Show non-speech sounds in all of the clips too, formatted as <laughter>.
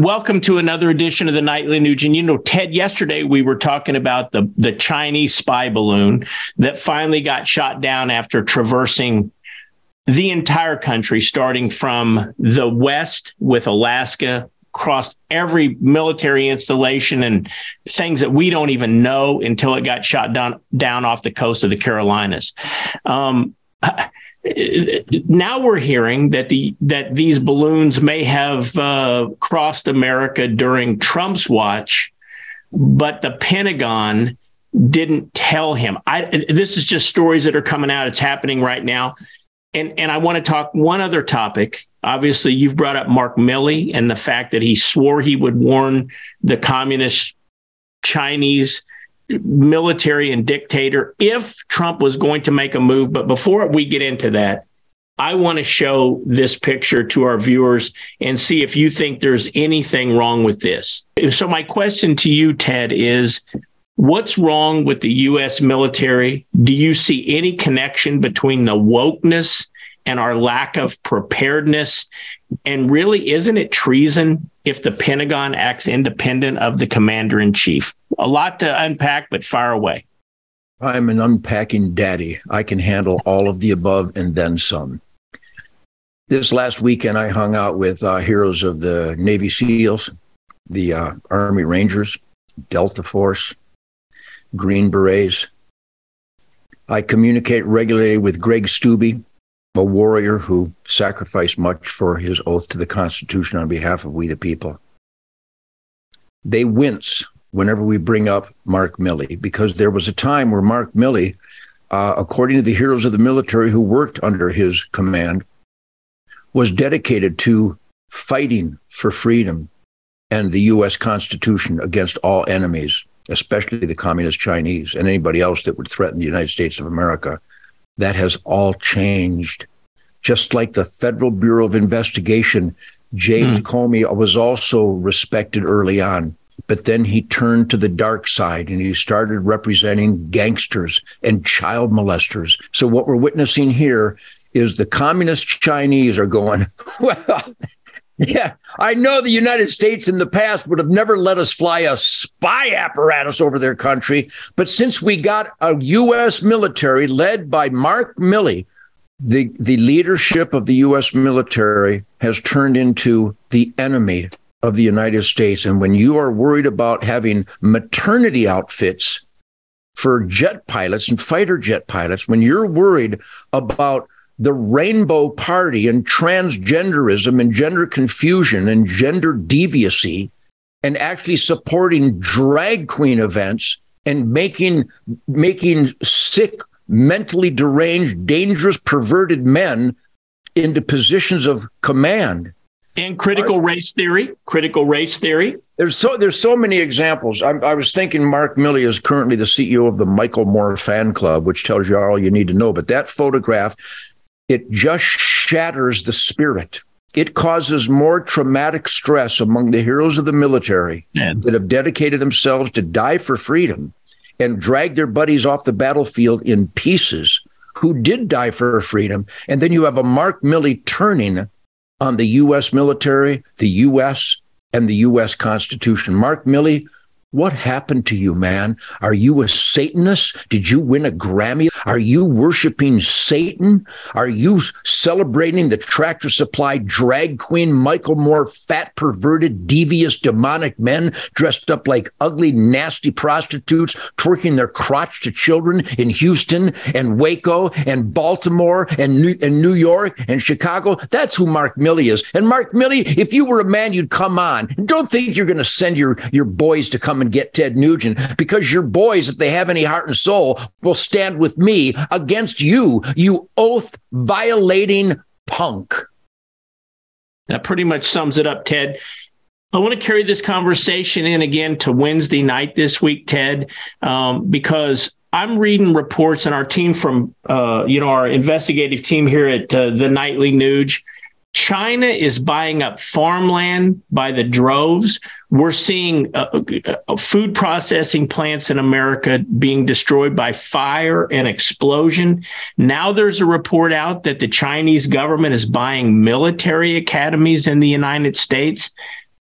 Welcome to another edition of the Nightly Nuge. You know, Ted, yesterday we were talking about the, the Chinese spy balloon that finally got shot down after traversing the entire country, starting from the west with Alaska, crossed every military installation and things that we don't even know until it got shot down down off the coast of the Carolinas. Um, now we're hearing that the that these balloons may have uh, crossed America during Trump's watch, but the Pentagon didn't tell him. I this is just stories that are coming out. It's happening right now, and and I want to talk one other topic. Obviously, you've brought up Mark Milley and the fact that he swore he would warn the communist Chinese military and dictator if Trump was going to make a move. But before we get into that, I want to show this picture to our viewers and see if you think there's anything wrong with this. So, my question to you, Ted, is what's wrong with the U.S. military? Do you see any connection between the wokeness and our lack of preparedness? And really, isn't it treason if the Pentagon acts independent of the commander in chief? A lot to unpack, but far away. I'm an unpacking daddy. I can handle all of the above and then some. This last weekend, I hung out with uh, heroes of the Navy SEALs, the uh, Army Rangers, Delta Force, Green Berets. I communicate regularly with Greg Steube, a warrior who sacrificed much for his oath to the Constitution on behalf of we the people. They wince whenever we bring up Mark Milley because there was a time where Mark Milley, uh, according to the heroes of the military who worked under his command, was dedicated to fighting for freedom and the U.S. Constitution against all enemies, especially the communist Chinese and anybody else that would threaten the United States of America that has all changed. Just like the Federal Bureau of Investigation, James mm. Comey was also respected early on. But then he turned to the dark side and he started representing gangsters and child molesters. So, what we're witnessing here is the communist Chinese are going, <laughs> well, yeah, I know the United States in the past would have never let us fly a spy apparatus over their country. But since we got a U.S. military led by Mark Milley, the, the leadership of the U.S. military has turned into the enemy of the United States. And when you are worried about having maternity outfits for jet pilots and fighter jet pilots, when you're worried about the Rainbow Party and transgenderism and gender confusion and gender deviacy and actually supporting drag queen events and making making sick mentally deranged dangerous perverted men into positions of command and critical race theory critical race theory there's so there's so many examples I, I was thinking mark milley is currently the ceo of the michael moore fan club which tells you all you need to know but that photograph it just shatters the spirit. It causes more traumatic stress among the heroes of the military Man. that have dedicated themselves to die for freedom and drag their buddies off the battlefield in pieces who did die for freedom. And then you have a Mark Milley turning on the U.S. military, the U.S., and the U.S. Constitution. Mark Milley what happened to you, man? Are you a Satanist? Did you win a Grammy? Are you worshiping Satan? Are you celebrating the tractor supply drag queen, Michael Moore, fat, perverted, devious, demonic men dressed up like ugly, nasty prostitutes, twerking their crotch to children in Houston and Waco and Baltimore and New, and New York and Chicago? That's who Mark Milley is. And Mark Milley, if you were a man, you'd come on. Don't think you're going to send your, your boys to come and get Ted Nugent because your boys, if they have any heart and soul, will stand with me against you, you oath violating punk. That pretty much sums it up, Ted. I want to carry this conversation in again to Wednesday night this week, Ted, um, because I'm reading reports and our team from, uh, you know, our investigative team here at uh, the Nightly Nuge China is buying up farmland by the droves. We're seeing uh, uh, food processing plants in America being destroyed by fire and explosion. Now there's a report out that the Chinese government is buying military academies in the United States.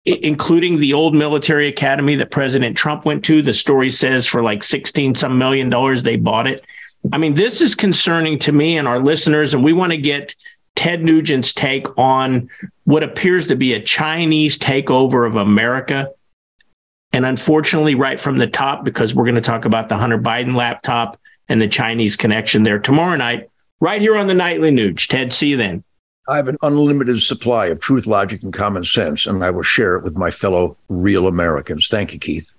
including the old military academy that President Trump went to. The story says for like 16 some million dollars, they bought it. I mean, this is concerning to me and our listeners, and we want to get Ted Nugent's take on what appears to be a Chinese takeover of America. And unfortunately, right from the top, because we're going to talk about the Hunter Biden laptop and the Chinese connection there tomorrow night, right here on the Nightly Nuge. Ted, see you then. I have an unlimited supply of truth, logic, and common sense, and I will share it with my fellow real Americans. Thank you, Keith.